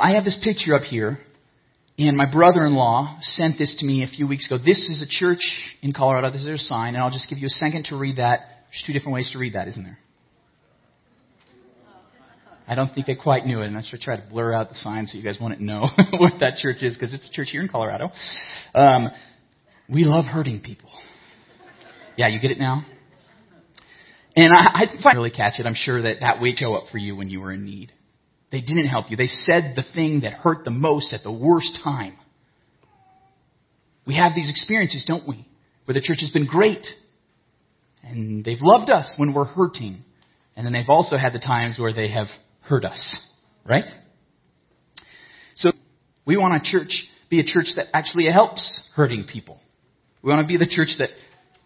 I have this picture up here, and my brother-in-law sent this to me a few weeks ago. This is a church in Colorado. This is their sign, and I'll just give you a second to read that. There's two different ways to read that, isn't there? I don't think they quite knew it, and I should try to blur out the sign so you guys wouldn't know what that church is, because it's a church here in Colorado. Um, we love hurting people. Yeah, you get it now? And I, I really catch it. I'm sure that that would show up for you when you were in need. They didn't help you. They said the thing that hurt the most at the worst time. We have these experiences, don't we? Where the church has been great. And they've loved us when we're hurting. And then they've also had the times where they have hurt us. Right? So we want a church, be a church that actually helps hurting people. We want to be the church that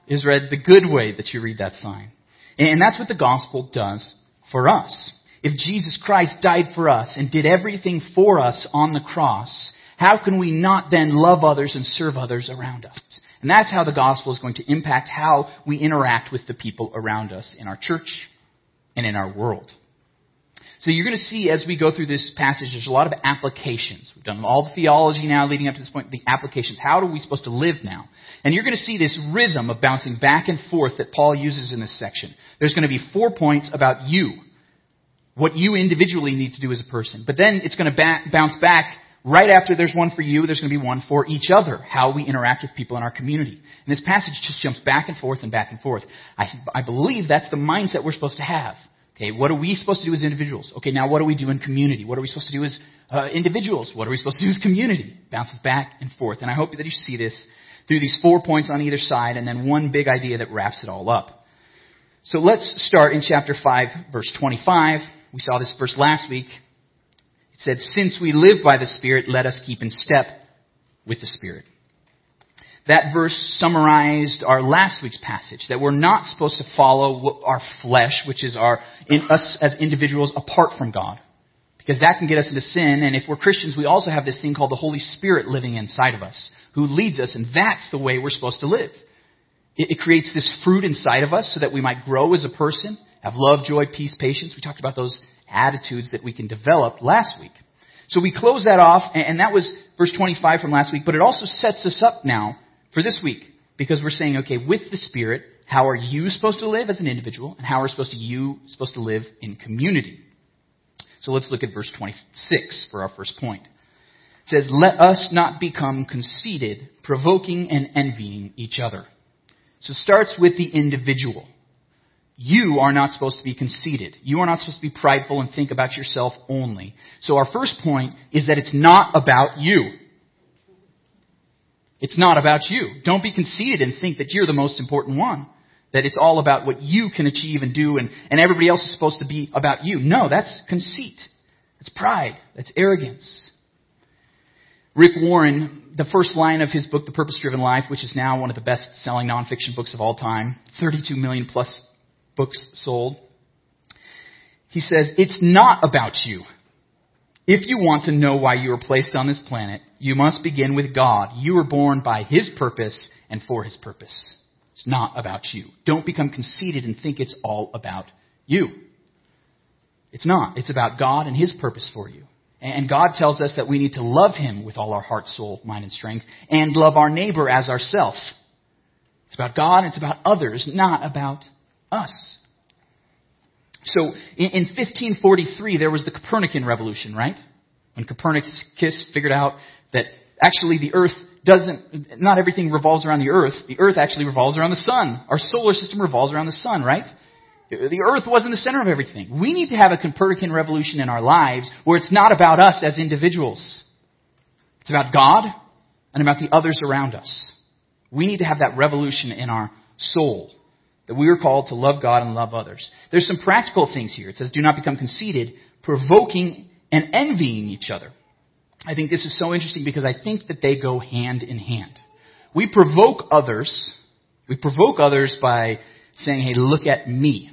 is read the good way that you read that sign. And that's what the gospel does for us. If Jesus Christ died for us and did everything for us on the cross, how can we not then love others and serve others around us? And that's how the gospel is going to impact how we interact with the people around us in our church and in our world. So you're going to see as we go through this passage, there's a lot of applications. We've done all the theology now leading up to this point, the applications. How are we supposed to live now? And you're going to see this rhythm of bouncing back and forth that Paul uses in this section. There's going to be four points about you. What you individually need to do as a person. But then it's going to ba- bounce back right after there's one for you, there's going to be one for each other. How we interact with people in our community. And this passage just jumps back and forth and back and forth. I, I believe that's the mindset we're supposed to have. Okay, what are we supposed to do as individuals? Okay, now what do we do in community? What are we supposed to do as uh, individuals? What are we supposed to do as community? Bounces back and forth. And I hope that you see this through these four points on either side and then one big idea that wraps it all up. So let's start in chapter 5, verse 25. We saw this verse last week. It said, Since we live by the Spirit, let us keep in step with the Spirit. That verse summarized our last week's passage, that we're not supposed to follow our flesh, which is our, in us as individuals apart from God. Because that can get us into sin, and if we're Christians, we also have this thing called the Holy Spirit living inside of us, who leads us, and that's the way we're supposed to live. It, it creates this fruit inside of us so that we might grow as a person, have love, joy, peace, patience. We talked about those attitudes that we can develop last week. So we close that off, and that was verse 25 from last week, but it also sets us up now for this week because we're saying, okay, with the Spirit, how are you supposed to live as an individual, and how are supposed to you supposed to live in community? So let's look at verse 26 for our first point. It says, "Let us not become conceited, provoking and envying each other." So it starts with the individual. You are not supposed to be conceited. You are not supposed to be prideful and think about yourself only. So our first point is that it's not about you. It's not about you. Don't be conceited and think that you're the most important one. That it's all about what you can achieve and do and, and everybody else is supposed to be about you. No, that's conceit. That's pride. That's arrogance. Rick Warren, the first line of his book, The Purpose Driven Life, which is now one of the best selling nonfiction books of all time, 32 million plus books sold. He says, it's not about you. If you want to know why you were placed on this planet, you must begin with God. You were born by His purpose and for His purpose. It's not about you. Don't become conceited and think it's all about you. It's not. It's about God and His purpose for you. And God tells us that we need to love Him with all our heart, soul, mind, and strength, and love our neighbor as ourself. It's about God, it's about others, not about us. So, in, in 1543, there was the Copernican revolution, right? When Copernicus figured out that actually the earth doesn't, not everything revolves around the earth. The earth actually revolves around the sun. Our solar system revolves around the sun, right? The earth wasn't the center of everything. We need to have a Copernican revolution in our lives where it's not about us as individuals. It's about God and about the others around us. We need to have that revolution in our soul. That we are called to love God and love others. There's some practical things here. It says, do not become conceited, provoking and envying each other. I think this is so interesting because I think that they go hand in hand. We provoke others, we provoke others by saying, hey, look at me.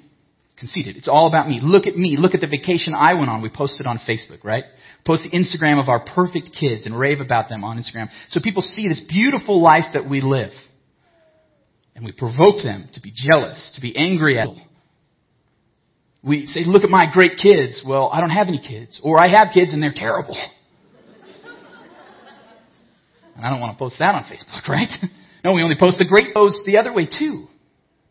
Conceited. It's all about me. Look at me. Look at the vacation I went on. We posted on Facebook, right? Post the Instagram of our perfect kids and rave about them on Instagram. So people see this beautiful life that we live. And we provoke them to be jealous, to be angry at them. We say, look at my great kids. Well, I don't have any kids. Or I have kids and they're terrible. And I don't want to post that on Facebook, right? no, we only post the great posts the other way too.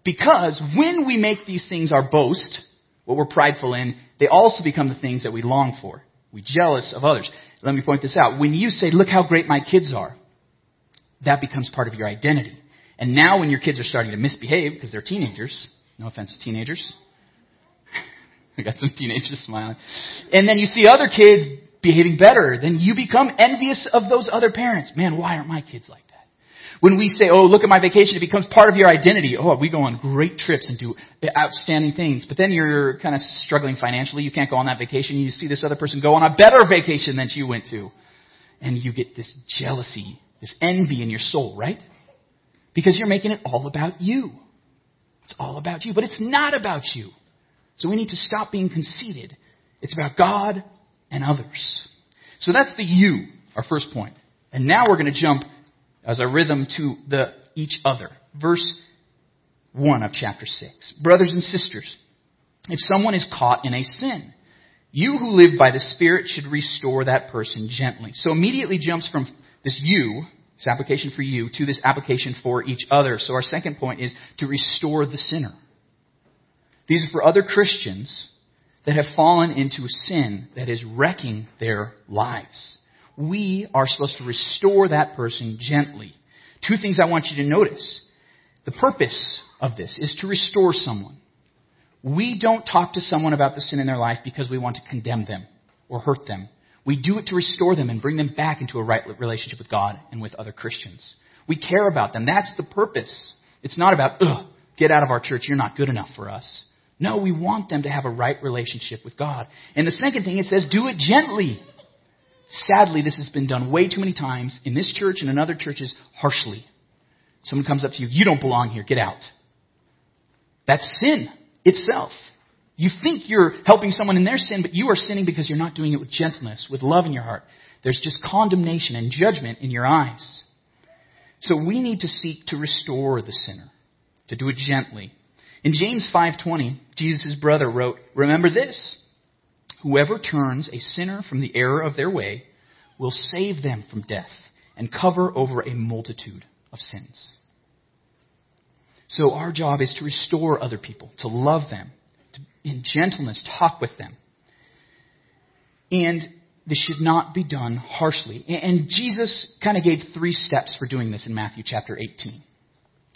Because when we make these things our boast, what we're prideful in, they also become the things that we long for. We jealous of others. Let me point this out. When you say, look how great my kids are, that becomes part of your identity. And now when your kids are starting to misbehave because they're teenagers, no offense to teenagers. I got some teenagers smiling. And then you see other kids behaving better, then you become envious of those other parents. Man, why aren't my kids like that? When we say, oh, look at my vacation, it becomes part of your identity. Oh, we go on great trips and do outstanding things. But then you're kind of struggling financially. You can't go on that vacation. You see this other person go on a better vacation than you went to. And you get this jealousy, this envy in your soul, right? Because you're making it all about you. It's all about you. But it's not about you. So we need to stop being conceited. It's about God and others. So that's the you, our first point. And now we're going to jump as a rhythm to the each other. Verse 1 of chapter 6. Brothers and sisters, if someone is caught in a sin, you who live by the Spirit should restore that person gently. So immediately jumps from this you, this application for you, to this application for each other. So our second point is to restore the sinner. These are for other Christians that have fallen into a sin that is wrecking their lives we are supposed to restore that person gently. Two things I want you to notice. The purpose of this is to restore someone. We don't talk to someone about the sin in their life because we want to condemn them or hurt them. We do it to restore them and bring them back into a right relationship with God and with other Christians. We care about them. That's the purpose. It's not about, ugh, get out of our church, you're not good enough for us. No, we want them to have a right relationship with God. And the second thing, it says, do it gently. Sadly, this has been done way too many times in this church and in other churches harshly. Someone comes up to you, you don't belong here, get out. That's sin itself. You think you're helping someone in their sin, but you are sinning because you're not doing it with gentleness, with love in your heart. There's just condemnation and judgment in your eyes. So we need to seek to restore the sinner, to do it gently. In James 5:20, Jesus' brother wrote, "Remember this: Whoever turns a sinner from the error of their way will save them from death and cover over a multitude of sins. So our job is to restore other people, to love them, in gentleness, talk with them. And this should not be done harshly. And Jesus kind of gave three steps for doing this in Matthew chapter 18.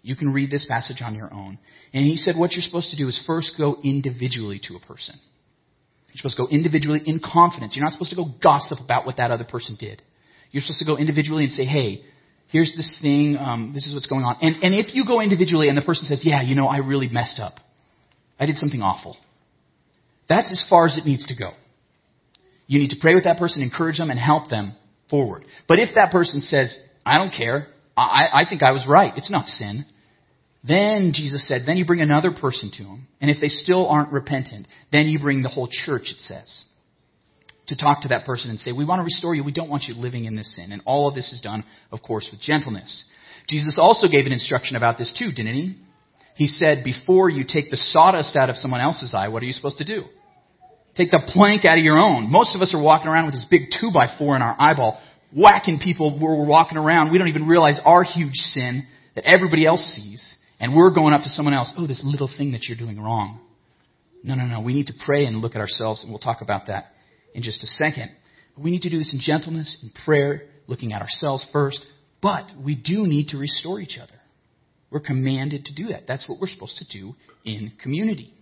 You can read this passage on your own. And he said what you're supposed to do is first go individually to a person. You're supposed to go individually in confidence. You're not supposed to go gossip about what that other person did. You're supposed to go individually and say, hey, here's this thing, um, this is what's going on. And, and if you go individually and the person says, yeah, you know, I really messed up. I did something awful. That's as far as it needs to go. You need to pray with that person, encourage them, and help them forward. But if that person says, I don't care, I, I think I was right, it's not sin, then, Jesus said, then you bring another person to them. And if they still aren't repentant, then you bring the whole church, it says, to talk to that person and say, we want to restore you. We don't want you living in this sin. And all of this is done, of course, with gentleness. Jesus also gave an instruction about this too, didn't he? He said, before you take the sawdust out of someone else's eye, what are you supposed to do? Take the plank out of your own. Most of us are walking around with this big two by four in our eyeball, whacking people where we're walking around. We don't even realize our huge sin that everybody else sees. And we're going up to someone else, oh, this little thing that you're doing wrong. No, no, no. We need to pray and look at ourselves, and we'll talk about that in just a second. But we need to do this in gentleness, in prayer, looking at ourselves first. But we do need to restore each other. We're commanded to do that. That's what we're supposed to do in community.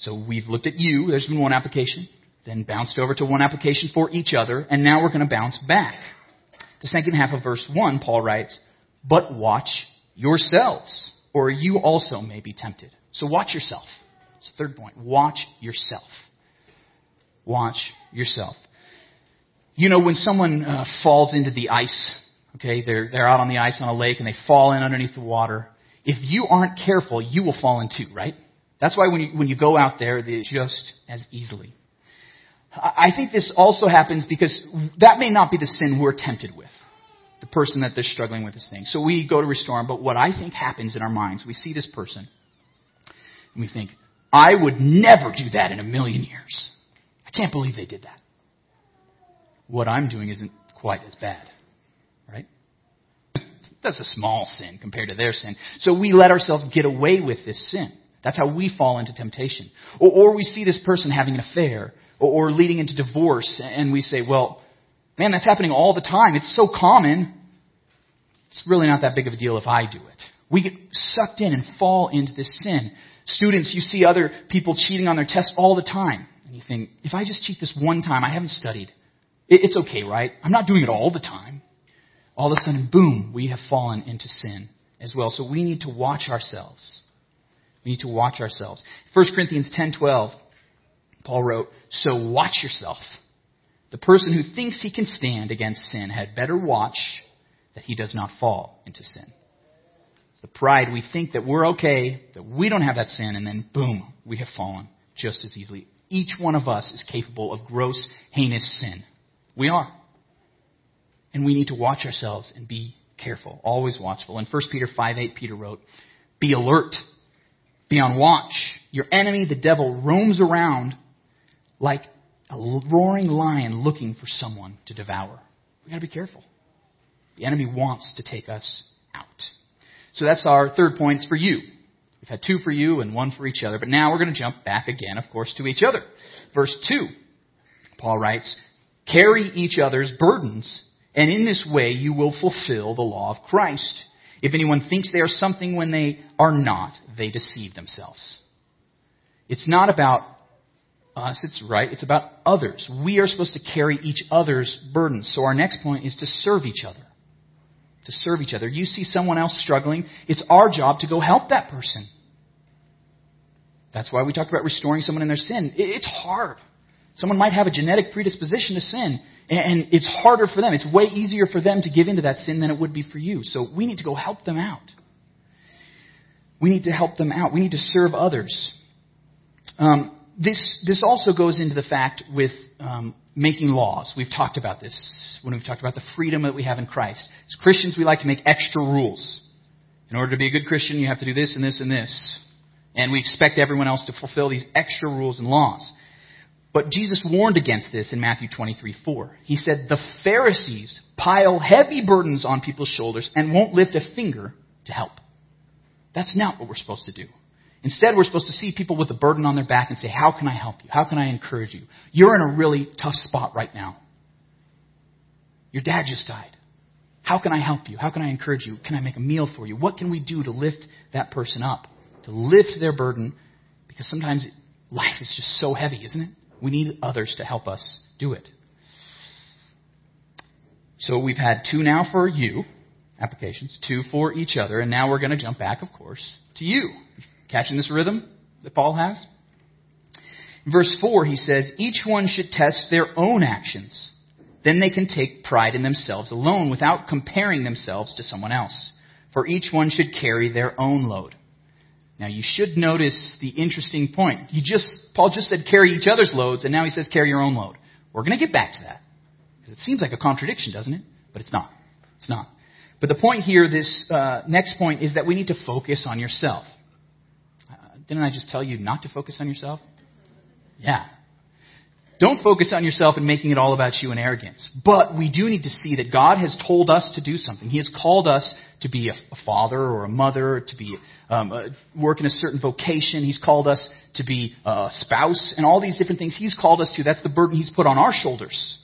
So we've looked at you. There's been one application. Then bounced over to one application for each other. And now we're going to bounce back. The second half of verse 1, Paul writes, But watch yourselves, or you also may be tempted. So watch yourself. It's the third point. Watch yourself. Watch yourself. You know, when someone uh, falls into the ice, okay, they're, they're out on the ice on a lake and they fall in underneath the water. If you aren't careful, you will fall in too, right? That's why when you, when you go out there, it's just as easily. I think this also happens because that may not be the sin we're tempted with the person that they're struggling with this thing. So we go to restore them, but what I think happens in our minds, we see this person, and we think, I would never do that in a million years. I can't believe they did that. What I'm doing isn't quite as bad. right? That's a small sin compared to their sin. So we let ourselves get away with this sin. That's how we fall into temptation. Or, or we see this person having an affair or, or leading into divorce and we say, well, man, that's happening all the time. It's so common. It's really not that big of a deal if I do it. We get sucked in and fall into this sin. Students, you see other people cheating on their tests all the time. And you think, if I just cheat this one time, I haven't studied. It's okay, right? I'm not doing it all the time. All of a sudden, boom, we have fallen into sin as well. So we need to watch ourselves. We need to watch ourselves. 1 Corinthians 10:12, Paul wrote, "So watch yourself. The person who thinks he can stand against sin had better watch that he does not fall into sin." It's the pride we think that we're okay, that we don't have that sin, and then boom, we have fallen just as easily. Each one of us is capable of gross, heinous sin. We are. And we need to watch ourselves and be careful, always watchful. In 1 Peter 5 8, Peter wrote, Be alert be on watch. Your enemy, the devil, roams around like a roaring lion looking for someone to devour. We've got to be careful. The enemy wants to take us out. So that's our third point. It's for you. We've had two for you and one for each other. But now we're going to jump back again, of course, to each other. Verse 2, Paul writes, Carry each other's burdens, and in this way you will fulfill the law of Christ. If anyone thinks they are something when they are not, they deceive themselves. It's not about us, it's right, it's about others. We are supposed to carry each other's burdens. So our next point is to serve each other. To serve each other. You see someone else struggling, it's our job to go help that person. That's why we talked about restoring someone in their sin. It's hard. Someone might have a genetic predisposition to sin, and it's harder for them. It's way easier for them to give into that sin than it would be for you. So we need to go help them out. We need to help them out. We need to serve others. Um, this, this also goes into the fact with um, making laws. We've talked about this when we've talked about the freedom that we have in Christ. As Christians, we like to make extra rules. In order to be a good Christian, you have to do this and this and this. And we expect everyone else to fulfill these extra rules and laws. But Jesus warned against this in Matthew 23 4. He said, The Pharisees pile heavy burdens on people's shoulders and won't lift a finger to help. That's not what we're supposed to do. Instead, we're supposed to see people with a burden on their back and say, How can I help you? How can I encourage you? You're in a really tough spot right now. Your dad just died. How can I help you? How can I encourage you? Can I make a meal for you? What can we do to lift that person up? To lift their burden? Because sometimes life is just so heavy, isn't it? We need others to help us do it. So we've had two now for you, applications, two for each other, and now we're going to jump back, of course, to you. Catching this rhythm that Paul has? In verse 4, he says, Each one should test their own actions. Then they can take pride in themselves alone without comparing themselves to someone else. For each one should carry their own load. Now you should notice the interesting point. You just, Paul just said carry each other's loads, and now he says carry your own load. We're going to get back to that. Because it seems like a contradiction, doesn't it? But it's not. It's not. But the point here, this uh, next point, is that we need to focus on yourself. Uh, didn't I just tell you not to focus on yourself? Yeah. Don't focus on yourself and making it all about you and arrogance. But we do need to see that God has told us to do something. He has called us to be a, a father or a mother, to be um, uh, work in a certain vocation. He's called us to be a spouse, and all these different things He's called us to. That's the burden He's put on our shoulders.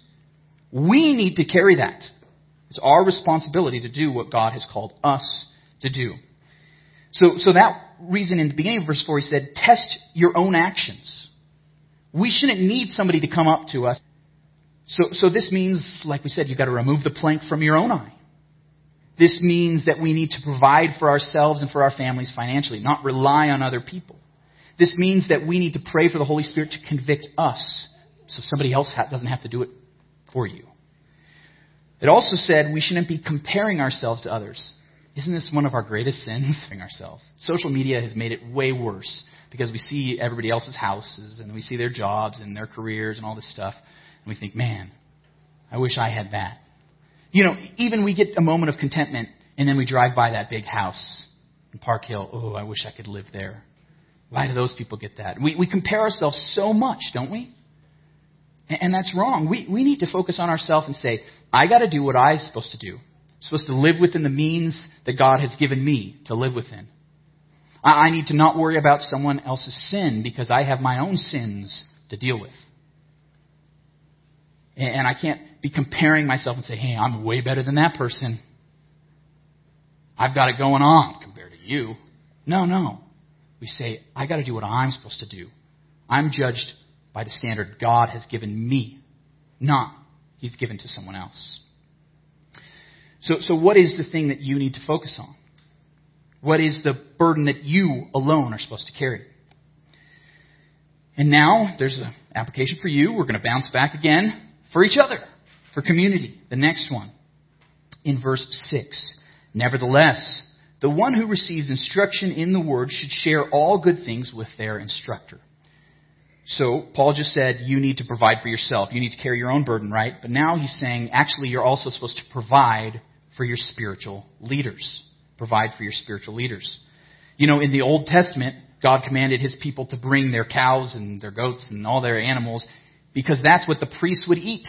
We need to carry that. It's our responsibility to do what God has called us to do. So, so that reason in the beginning of verse 4, he said, test your own actions. We shouldn't need somebody to come up to us. So, so this means, like we said, you've got to remove the plank from your own eye. This means that we need to provide for ourselves and for our families financially, not rely on other people. This means that we need to pray for the Holy Spirit to convict us so somebody else doesn't have to do it for you. It also said we shouldn't be comparing ourselves to others. Isn't this one of our greatest sins? ourselves. Social media has made it way worse because we see everybody else's houses and we see their jobs and their careers and all this stuff, and we think, man, I wish I had that. You know, even we get a moment of contentment and then we drive by that big house in Park Hill. Oh, I wish I could live there. Why do those people get that? We, we compare ourselves so much, don't we? And, and that's wrong. We, we need to focus on ourselves and say, I got to do what I'm supposed to do. I'm supposed to live within the means that God has given me to live within. I need to not worry about someone else's sin because I have my own sins to deal with. And I can't be comparing myself and say, hey, I'm way better than that person. I've got it going on compared to you. No, no. We say, I got to do what I'm supposed to do. I'm judged by the standard God has given me, not He's given to someone else. So, so what is the thing that you need to focus on? What is the burden that you alone are supposed to carry? And now there's an application for you. We're going to bounce back again for each other, for community. The next one in verse 6. Nevertheless, the one who receives instruction in the word should share all good things with their instructor. So, Paul just said you need to provide for yourself. You need to carry your own burden, right? But now he's saying actually you're also supposed to provide for your spiritual leaders. Provide for your spiritual leaders. You know, in the Old Testament, God commanded his people to bring their cows and their goats and all their animals because that's what the priests would eat.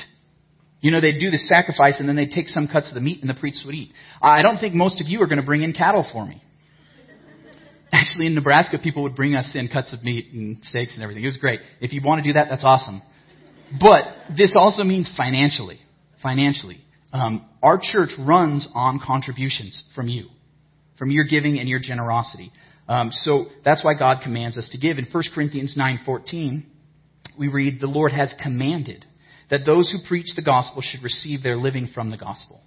You know, they'd do the sacrifice and then they'd take some cuts of the meat and the priests would eat. I don't think most of you are going to bring in cattle for me. Actually, in Nebraska, people would bring us in cuts of meat and steaks and everything. It was great. If you want to do that, that's awesome. But this also means financially. Financially. Um, our church runs on contributions from you, from your giving and your generosity. Um, so that's why God commands us to give. In 1 Corinthians 9:14, we read, "The Lord has commanded that those who preach the gospel should receive their living from the gospel."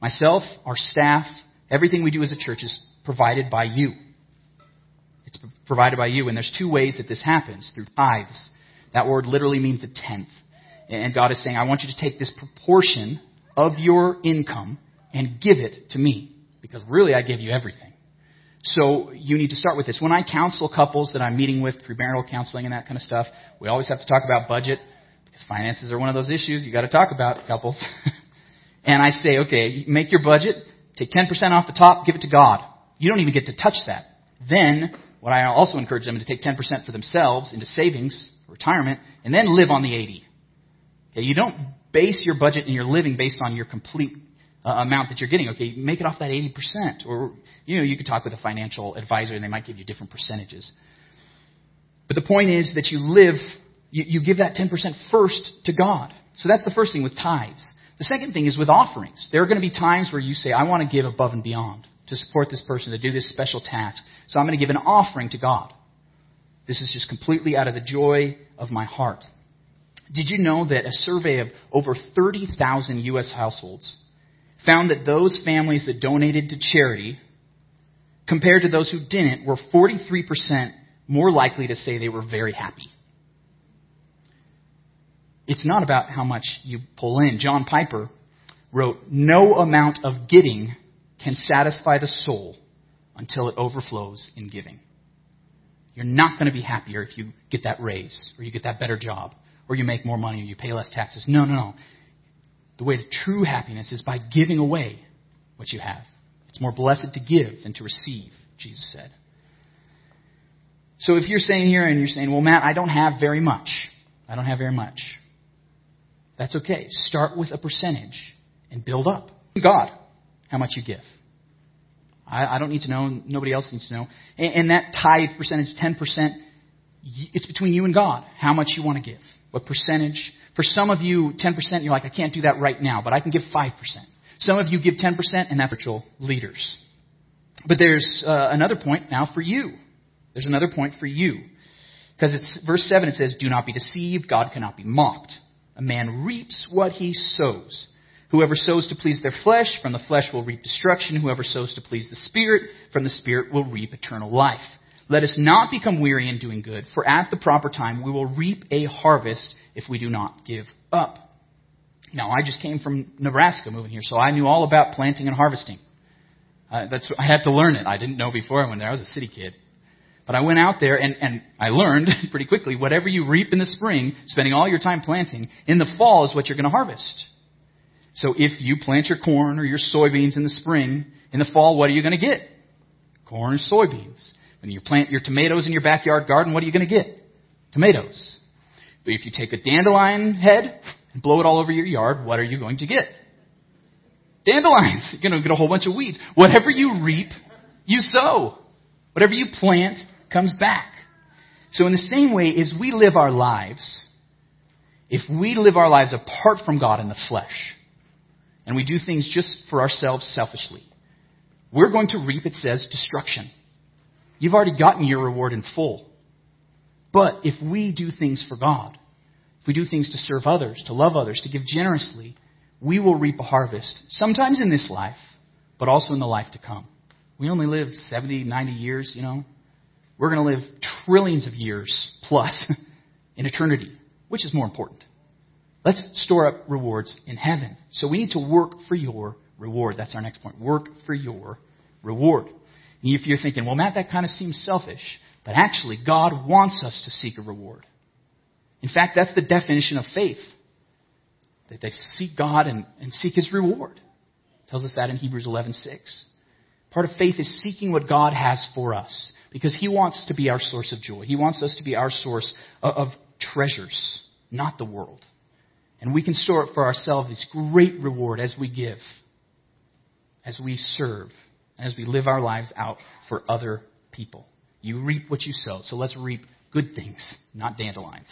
Myself, our staff, everything we do as a church is provided by you. It's provided by you. And there's two ways that this happens through tithes. That word literally means a tenth. And God is saying, I want you to take this proportion of your income and give it to me. Because really, I give you everything. So you need to start with this. When I counsel couples that I'm meeting with, premarital counseling and that kind of stuff, we always have to talk about budget because finances are one of those issues you got to talk about, couples. and I say, okay, make your budget, take 10% off the top, give it to God. You don't even get to touch that. Then what I also encourage them to take 10% for themselves into savings, retirement, and then live on the 80. Okay, you don't base your budget and your living based on your complete uh, amount that you're getting. Okay, make it off that 80%. Or, you know, you could talk with a financial advisor and they might give you different percentages. But the point is that you live, you, you give that 10% first to God. So that's the first thing with tithes. The second thing is with offerings. There are going to be times where you say, I want to give above and beyond to support this person to do this special task. So I'm going to give an offering to God. This is just completely out of the joy of my heart. Did you know that a survey of over 30,000 U.S. households found that those families that donated to charity, compared to those who didn't, were 43% more likely to say they were very happy? It's not about how much you pull in. John Piper wrote, No amount of getting can satisfy the soul until it overflows in giving. You're not going to be happier if you get that raise, or you get that better job, or you make more money, or you pay less taxes. No, no, no. The way to true happiness is by giving away what you have. It's more blessed to give than to receive, Jesus said. So if you're saying here and you're saying, well, Matt, I don't have very much. I don't have very much. That's okay. Start with a percentage and build up. God how much you give. I, I don't need to know. Nobody else needs to know. And, and that tithe percentage, 10%, it's between you and God. How much you want to give. What percentage. For some of you, 10%, you're like, I can't do that right now, but I can give 5%. Some of you give 10%, and that's virtual leaders. But there's uh, another point now for you. There's another point for you. Because it's verse 7, it says, Do not be deceived. God cannot be mocked. A man reaps what he sows. Whoever sows to please their flesh, from the flesh will reap destruction. Whoever sows to please the Spirit, from the Spirit will reap eternal life. Let us not become weary in doing good, for at the proper time we will reap a harvest if we do not give up. Now, I just came from Nebraska moving here, so I knew all about planting and harvesting. Uh, that's I had to learn it. I didn't know before I went there. I was a city kid. But I went out there and, and I learned pretty quickly whatever you reap in the spring, spending all your time planting, in the fall is what you're going to harvest. So if you plant your corn or your soybeans in the spring, in the fall, what are you going to get? Corn or soybeans. When you plant your tomatoes in your backyard garden, what are you going to get? Tomatoes. But if you take a dandelion head and blow it all over your yard, what are you going to get? Dandelions. You're going to get a whole bunch of weeds. Whatever you reap, you sow. Whatever you plant comes back. So in the same way as we live our lives, if we live our lives apart from God in the flesh, and we do things just for ourselves selfishly, we're going to reap, it says, destruction. You've already gotten your reward in full. But if we do things for God, if we do things to serve others, to love others, to give generously, we will reap a harvest, sometimes in this life, but also in the life to come. We only live 70, 90 years, you know. We're going to live trillions of years plus in eternity. Which is more important? Let's store up rewards in heaven. So we need to work for your reward. That's our next point. Work for your reward. And if you're thinking, well, Matt, that kind of seems selfish. But actually, God wants us to seek a reward. In fact, that's the definition of faith. That they seek God and, and seek His reward. It tells us that in Hebrews 11:6. Part of faith is seeking what God has for us because He wants to be our source of joy. He wants us to be our source of, of treasures, not the world. And we can store up for ourselves this great reward as we give, as we serve, as we live our lives out for other people. You reap what you sow. So let's reap good things, not dandelions.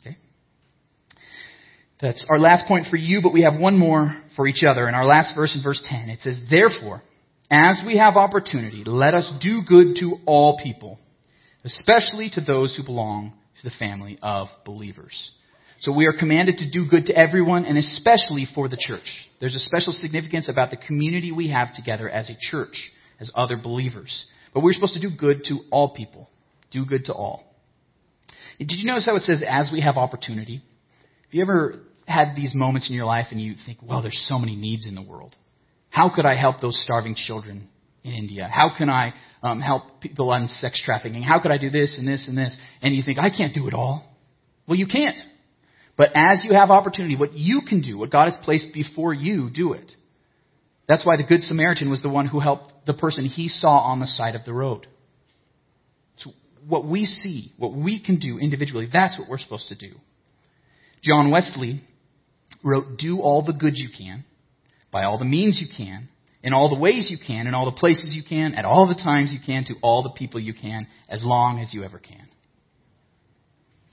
Okay? That's our last point for you, but we have one more for each other. In our last verse, in verse 10, it says, Therefore, as we have opportunity, let us do good to all people, especially to those who belong to the family of believers. So we are commanded to do good to everyone and especially for the church. There's a special significance about the community we have together as a church, as other believers. But we're supposed to do good to all people. Do good to all. Did you notice how it says, as we have opportunity? Have you ever had these moments in your life and you think, well, there's so many needs in the world. How could I help those starving children in India? How can I um, help people on sex trafficking? How could I do this and this and this? And you think, I can't do it all. Well, you can't. But as you have opportunity, what you can do, what God has placed before you, do it. That's why the Good Samaritan was the one who helped the person he saw on the side of the road. So what we see, what we can do individually, that's what we're supposed to do. John Wesley wrote, Do all the good you can, by all the means you can, in all the ways you can, in all the places you can, at all the times you can, to all the people you can, as long as you ever can.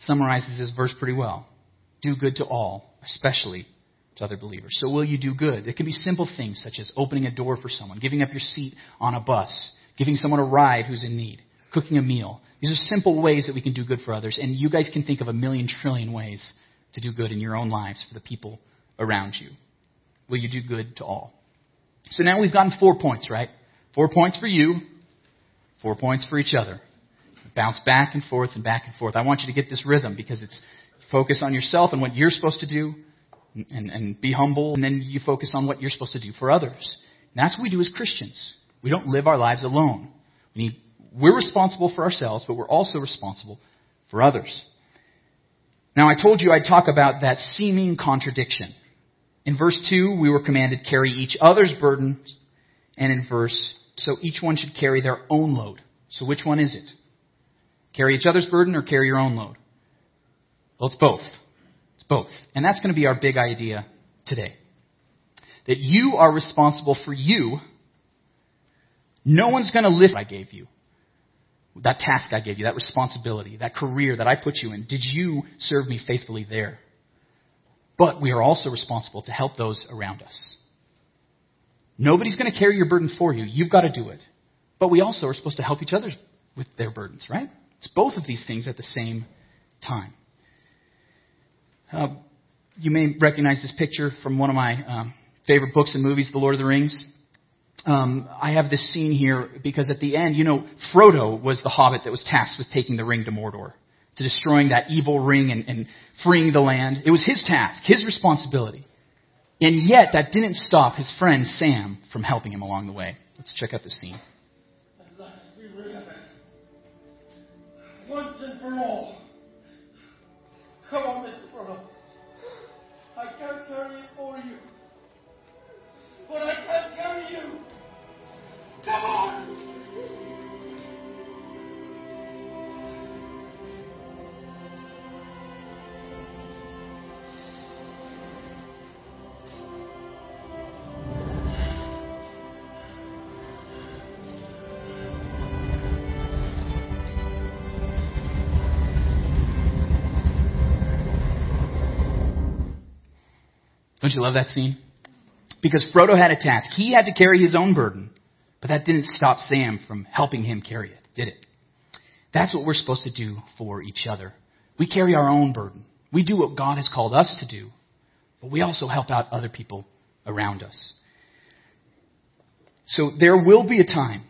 Summarizes this verse pretty well. Do good to all, especially to other believers. So will you do good? It can be simple things such as opening a door for someone, giving up your seat on a bus, giving someone a ride who's in need, cooking a meal. These are simple ways that we can do good for others, and you guys can think of a million trillion ways to do good in your own lives for the people around you. Will you do good to all? So now we've gotten four points, right? Four points for you, four points for each other. Bounce back and forth and back and forth. I want you to get this rhythm because it's focus on yourself and what you're supposed to do and, and be humble, and then you focus on what you're supposed to do for others. And that's what we do as Christians. We don't live our lives alone. We need, we're responsible for ourselves, but we're also responsible for others. Now, I told you I'd talk about that seeming contradiction. In verse 2, we were commanded carry each other's burdens, and in verse, so each one should carry their own load. So which one is it? Carry each other's burden or carry your own load? Well, it's both both. And that's going to be our big idea today. That you are responsible for you. No one's going to lift I gave you. That task I gave you, that responsibility, that career that I put you in. Did you serve me faithfully there? But we are also responsible to help those around us. Nobody's going to carry your burden for you. You've got to do it. But we also are supposed to help each other with their burdens, right? It's both of these things at the same time. Uh, you may recognize this picture from one of my um, favorite books and movies, The Lord of the Rings. Um, I have this scene here because at the end, you know, Frodo was the hobbit that was tasked with taking the ring to Mordor, to destroying that evil ring and, and freeing the land. It was his task, his responsibility. And yet, that didn't stop his friend Sam from helping him along the way. Let's check out the scene. Once and for all. Come on, Mr. I can't carry it for you. But I can't carry you. Come on! Don't you love that scene? Because Frodo had a task. He had to carry his own burden, but that didn't stop Sam from helping him carry it, did it? That's what we're supposed to do for each other. We carry our own burden. We do what God has called us to do, but we also help out other people around us. So there will be a time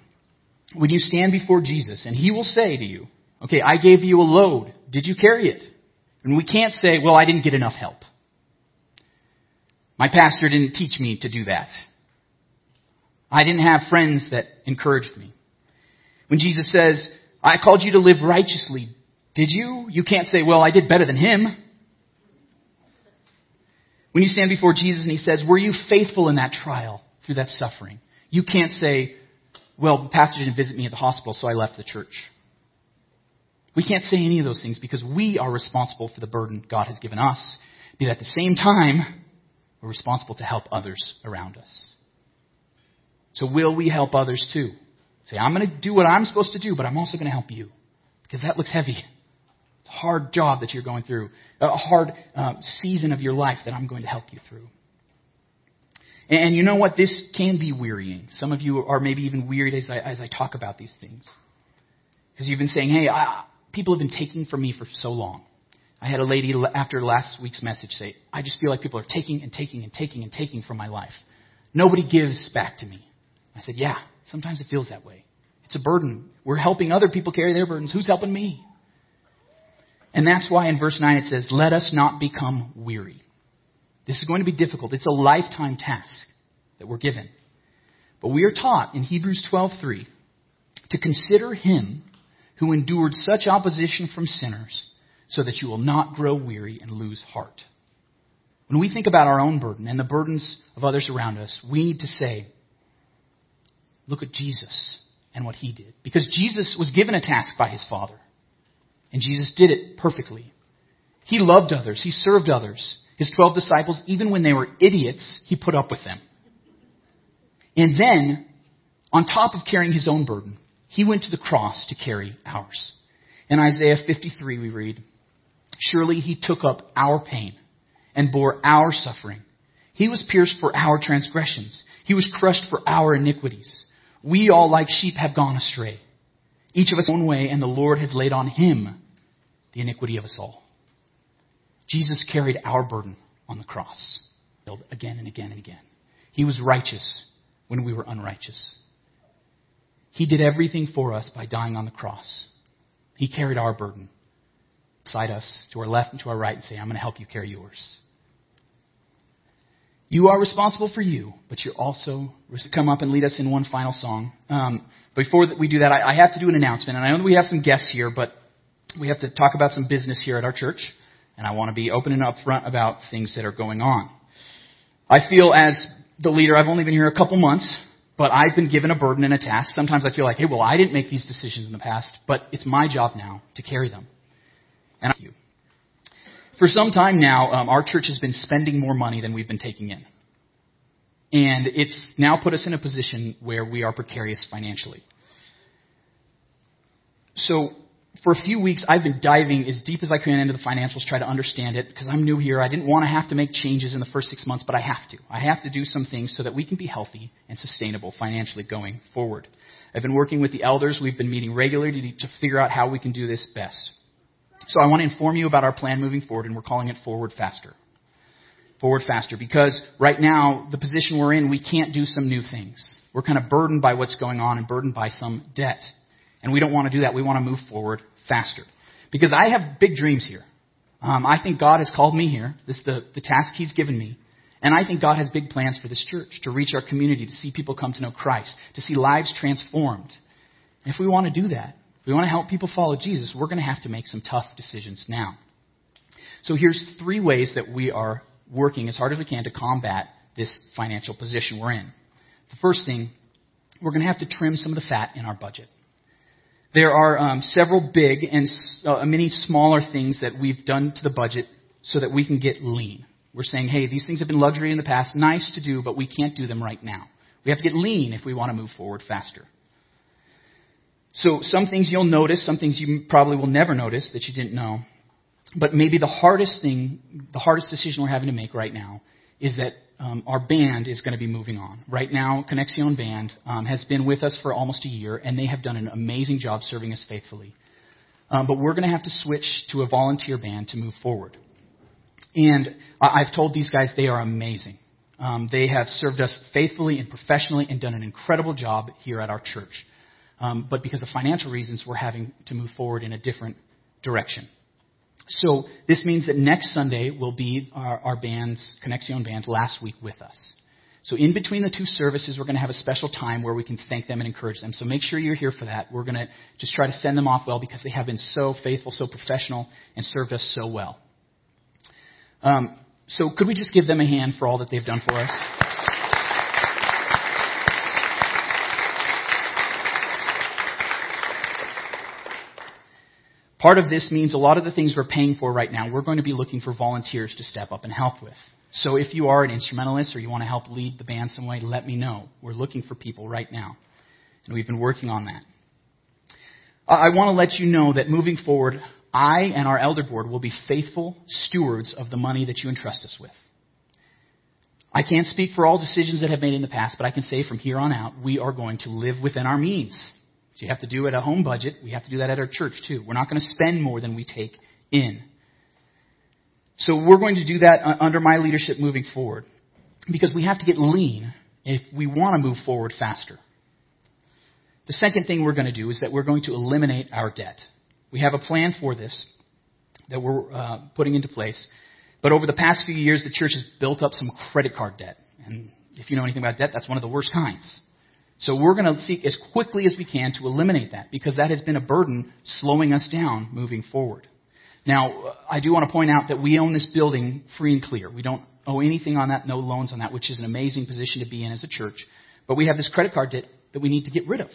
when you stand before Jesus and he will say to you, okay, I gave you a load. Did you carry it? And we can't say, well, I didn't get enough help. My pastor didn't teach me to do that. I didn't have friends that encouraged me. When Jesus says, I called you to live righteously, did you? You can't say, well, I did better than him. When you stand before Jesus and he says, were you faithful in that trial through that suffering? You can't say, well, the pastor didn't visit me at the hospital, so I left the church. We can't say any of those things because we are responsible for the burden God has given us. But at the same time, we're responsible to help others around us. So will we help others too? Say, I'm going to do what I'm supposed to do, but I'm also going to help you. Because that looks heavy. It's a hard job that you're going through, a hard uh, season of your life that I'm going to help you through. And you know what? This can be wearying. Some of you are maybe even wearied as I, as I talk about these things. Because you've been saying, hey, I, people have been taking from me for so long. I had a lady after last week's message say, I just feel like people are taking and taking and taking and taking from my life. Nobody gives back to me. I said, yeah, sometimes it feels that way. It's a burden. We're helping other people carry their burdens. Who's helping me? And that's why in verse 9 it says, let us not become weary. This is going to be difficult. It's a lifetime task that we're given. But we are taught in Hebrews 12:3 to consider him who endured such opposition from sinners so that you will not grow weary and lose heart. When we think about our own burden and the burdens of others around us, we need to say, look at Jesus and what he did. Because Jesus was given a task by his Father. And Jesus did it perfectly. He loved others. He served others his 12 disciples, even when they were idiots, he put up with them. And then, on top of carrying his own burden, he went to the cross to carry ours. In Isaiah 53, we read, Surely he took up our pain and bore our suffering. He was pierced for our transgressions. He was crushed for our iniquities. We all like sheep have gone astray. Each of us own way, and the Lord has laid on him the iniquity of us all. Jesus carried our burden on the cross again and again and again. He was righteous when we were unrighteous. He did everything for us by dying on the cross. He carried our burden beside us, to our left and to our right, and say, I'm going to help you carry yours. You are responsible for you, but you're also come up and lead us in one final song. Um, before we do that, I, I have to do an announcement, and I know we have some guests here, but we have to talk about some business here at our church and I want to be open and upfront about things that are going on. I feel as the leader, I've only been here a couple months, but I've been given a burden and a task. Sometimes I feel like, hey, well, I didn't make these decisions in the past, but it's my job now to carry them. And you. For some time now, um, our church has been spending more money than we've been taking in. And it's now put us in a position where we are precarious financially. So for a few weeks, I've been diving as deep as I can into the financials, try to understand it, because I'm new here. I didn't want to have to make changes in the first six months, but I have to. I have to do some things so that we can be healthy and sustainable financially going forward. I've been working with the elders. We've been meeting regularly to, to figure out how we can do this best. So I want to inform you about our plan moving forward, and we're calling it Forward Faster. Forward Faster, because right now, the position we're in, we can't do some new things. We're kind of burdened by what's going on and burdened by some debt. And we don't want to do that. We want to move forward faster. Because I have big dreams here. Um, I think God has called me here. This is the, the task He's given me. And I think God has big plans for this church to reach our community, to see people come to know Christ, to see lives transformed. And if we want to do that, we want to help people follow Jesus, we're going to have to make some tough decisions now. So here's three ways that we are working as hard as we can to combat this financial position we're in. The first thing, we're going to have to trim some of the fat in our budget. There are um, several big and uh, many smaller things that we've done to the budget so that we can get lean. We're saying, hey, these things have been luxury in the past, nice to do, but we can't do them right now. We have to get lean if we want to move forward faster. So some things you'll notice, some things you probably will never notice that you didn't know. But maybe the hardest thing, the hardest decision we're having to make right now is that um, our band is going to be moving on. Right now, Conexion Band um, has been with us for almost a year, and they have done an amazing job serving us faithfully. Um, but we're going to have to switch to a volunteer band to move forward. And I've told these guys they are amazing. Um, they have served us faithfully and professionally and done an incredible job here at our church. Um, but because of financial reasons, we're having to move forward in a different direction. So this means that next Sunday will be our, our band's, Conexion band's last week with us. So in between the two services, we're going to have a special time where we can thank them and encourage them. So make sure you're here for that. We're going to just try to send them off well because they have been so faithful, so professional, and served us so well. Um, so could we just give them a hand for all that they've done for us? Part of this means a lot of the things we're paying for right now, we're going to be looking for volunteers to step up and help with. So if you are an instrumentalist or you want to help lead the band some way, let me know. We're looking for people right now. And we've been working on that. I want to let you know that moving forward, I and our elder board will be faithful stewards of the money that you entrust us with. I can't speak for all decisions that have made in the past, but I can say from here on out, we are going to live within our means. So you have to do it at a home budget. We have to do that at our church too. We're not going to spend more than we take in. So we're going to do that under my leadership moving forward because we have to get lean if we want to move forward faster. The second thing we're going to do is that we're going to eliminate our debt. We have a plan for this that we're uh, putting into place. But over the past few years, the church has built up some credit card debt. And if you know anything about debt, that's one of the worst kinds. So we're going to seek as quickly as we can to eliminate that because that has been a burden slowing us down moving forward. Now, I do want to point out that we own this building free and clear. We don't owe anything on that, no loans on that, which is an amazing position to be in as a church. But we have this credit card debt that we need to get rid of.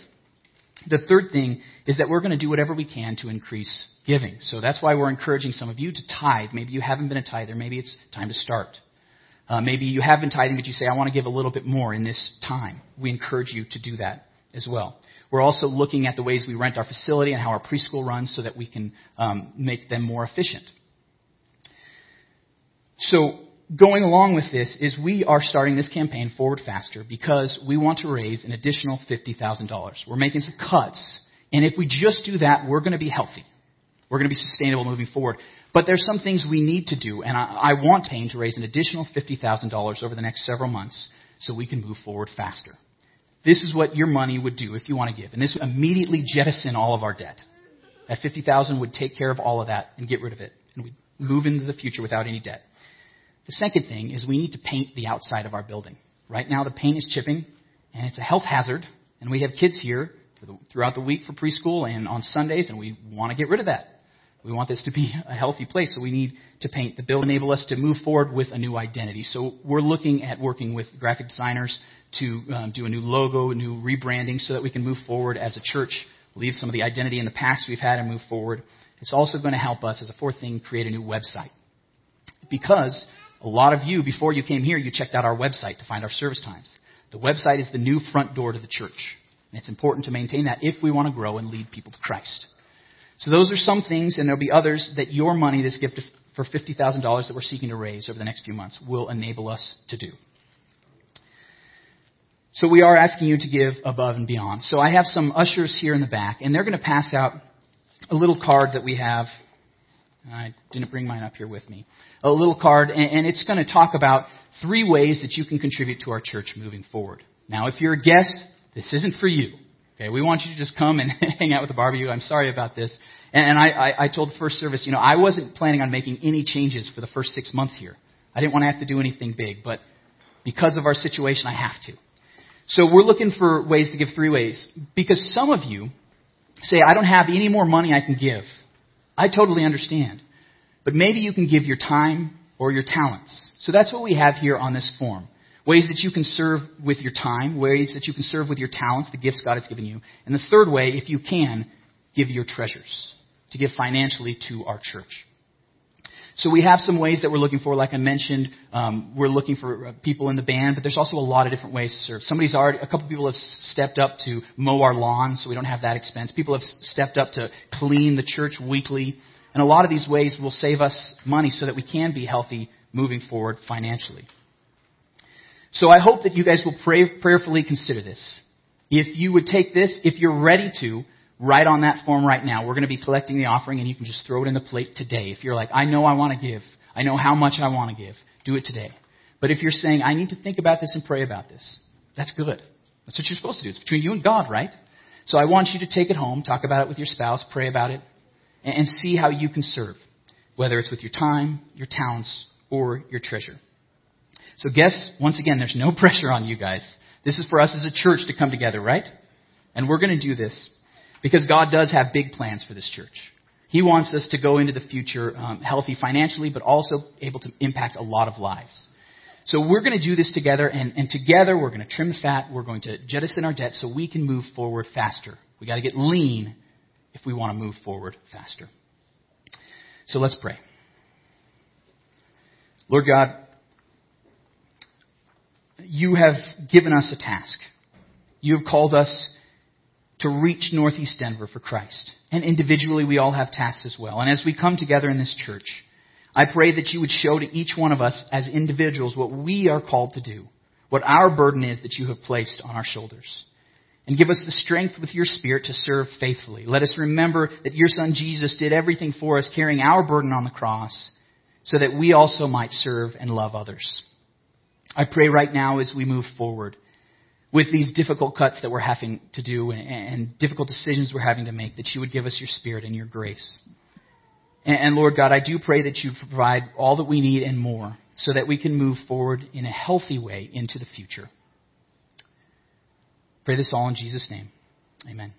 The third thing is that we're going to do whatever we can to increase giving. So that's why we're encouraging some of you to tithe. Maybe you haven't been a tither. Maybe it's time to start. Uh, maybe you have been tithing, but you say, I want to give a little bit more in this time. We encourage you to do that as well. We're also looking at the ways we rent our facility and how our preschool runs so that we can um, make them more efficient. So, going along with this is we are starting this campaign forward faster because we want to raise an additional $50,000. We're making some cuts, and if we just do that, we're going to be healthy. We're going to be sustainable moving forward. But there's some things we need to do, and I, I want Payne to raise an additional $50,000 over the next several months so we can move forward faster. This is what your money would do if you want to give. And this would immediately jettison all of our debt. That 50000 would take care of all of that and get rid of it. And we'd move into the future without any debt. The second thing is we need to paint the outside of our building. Right now the paint is chipping, and it's a health hazard. And we have kids here throughout the week for preschool and on Sundays, and we want to get rid of that. We want this to be a healthy place, so we need to paint the building, enable us to move forward with a new identity. So we're looking at working with graphic designers to um, do a new logo, a new rebranding, so that we can move forward as a church, leave some of the identity in the past we've had, and move forward. It's also going to help us, as a fourth thing, create a new website. Because a lot of you, before you came here, you checked out our website to find our service times. The website is the new front door to the church. And it's important to maintain that if we want to grow and lead people to Christ. So those are some things, and there'll be others that your money, this gift for $50,000 that we're seeking to raise over the next few months, will enable us to do. So we are asking you to give above and beyond. So I have some ushers here in the back, and they're going to pass out a little card that we have. I didn't bring mine up here with me. A little card, and it's going to talk about three ways that you can contribute to our church moving forward. Now, if you're a guest, this isn't for you. Okay, we want you to just come and hang out with the barbecue. I'm sorry about this. And, and I, I, I told the first service, you know, I wasn't planning on making any changes for the first six months here. I didn't want to have to do anything big, but because of our situation, I have to. So we're looking for ways to give three ways. Because some of you say, I don't have any more money I can give. I totally understand. But maybe you can give your time or your talents. So that's what we have here on this form ways that you can serve with your time, ways that you can serve with your talents, the gifts God has given you. And the third way, if you can, give your treasures, to give financially to our church. So we have some ways that we're looking for. Like I mentioned, um, we're looking for uh, people in the band, but there's also a lot of different ways to serve. Somebody's already, a couple people have stepped up to mow our lawn, so we don't have that expense. People have stepped up to clean the church weekly, and a lot of these ways will save us money so that we can be healthy moving forward financially. So I hope that you guys will pray, prayerfully consider this. If you would take this, if you're ready to, write on that form right now. We're going to be collecting the offering and you can just throw it in the plate today. If you're like, I know I want to give. I know how much I want to give. Do it today. But if you're saying, I need to think about this and pray about this, that's good. That's what you're supposed to do. It's between you and God, right? So I want you to take it home, talk about it with your spouse, pray about it, and see how you can serve, whether it's with your time, your talents, or your treasure. So guess, once again, there's no pressure on you guys. This is for us as a church to come together, right? And we're going to do this because God does have big plans for this church. He wants us to go into the future um, healthy financially, but also able to impact a lot of lives. So we're going to do this together, and, and together we're going to trim the fat. We're going to jettison our debt so we can move forward faster. We got to get lean if we want to move forward faster. So let's pray. Lord God, you have given us a task. You have called us to reach Northeast Denver for Christ. And individually, we all have tasks as well. And as we come together in this church, I pray that you would show to each one of us as individuals what we are called to do, what our burden is that you have placed on our shoulders. And give us the strength with your Spirit to serve faithfully. Let us remember that your Son Jesus did everything for us, carrying our burden on the cross, so that we also might serve and love others. I pray right now as we move forward with these difficult cuts that we're having to do and, difficult decisions we're having to make, that you would give us your Spirit and your grace. And, Lord God, I do pray that you provide all that we need and more so that we can move forward in a healthy way into the future. Pray this all in Jesus' name. Amen.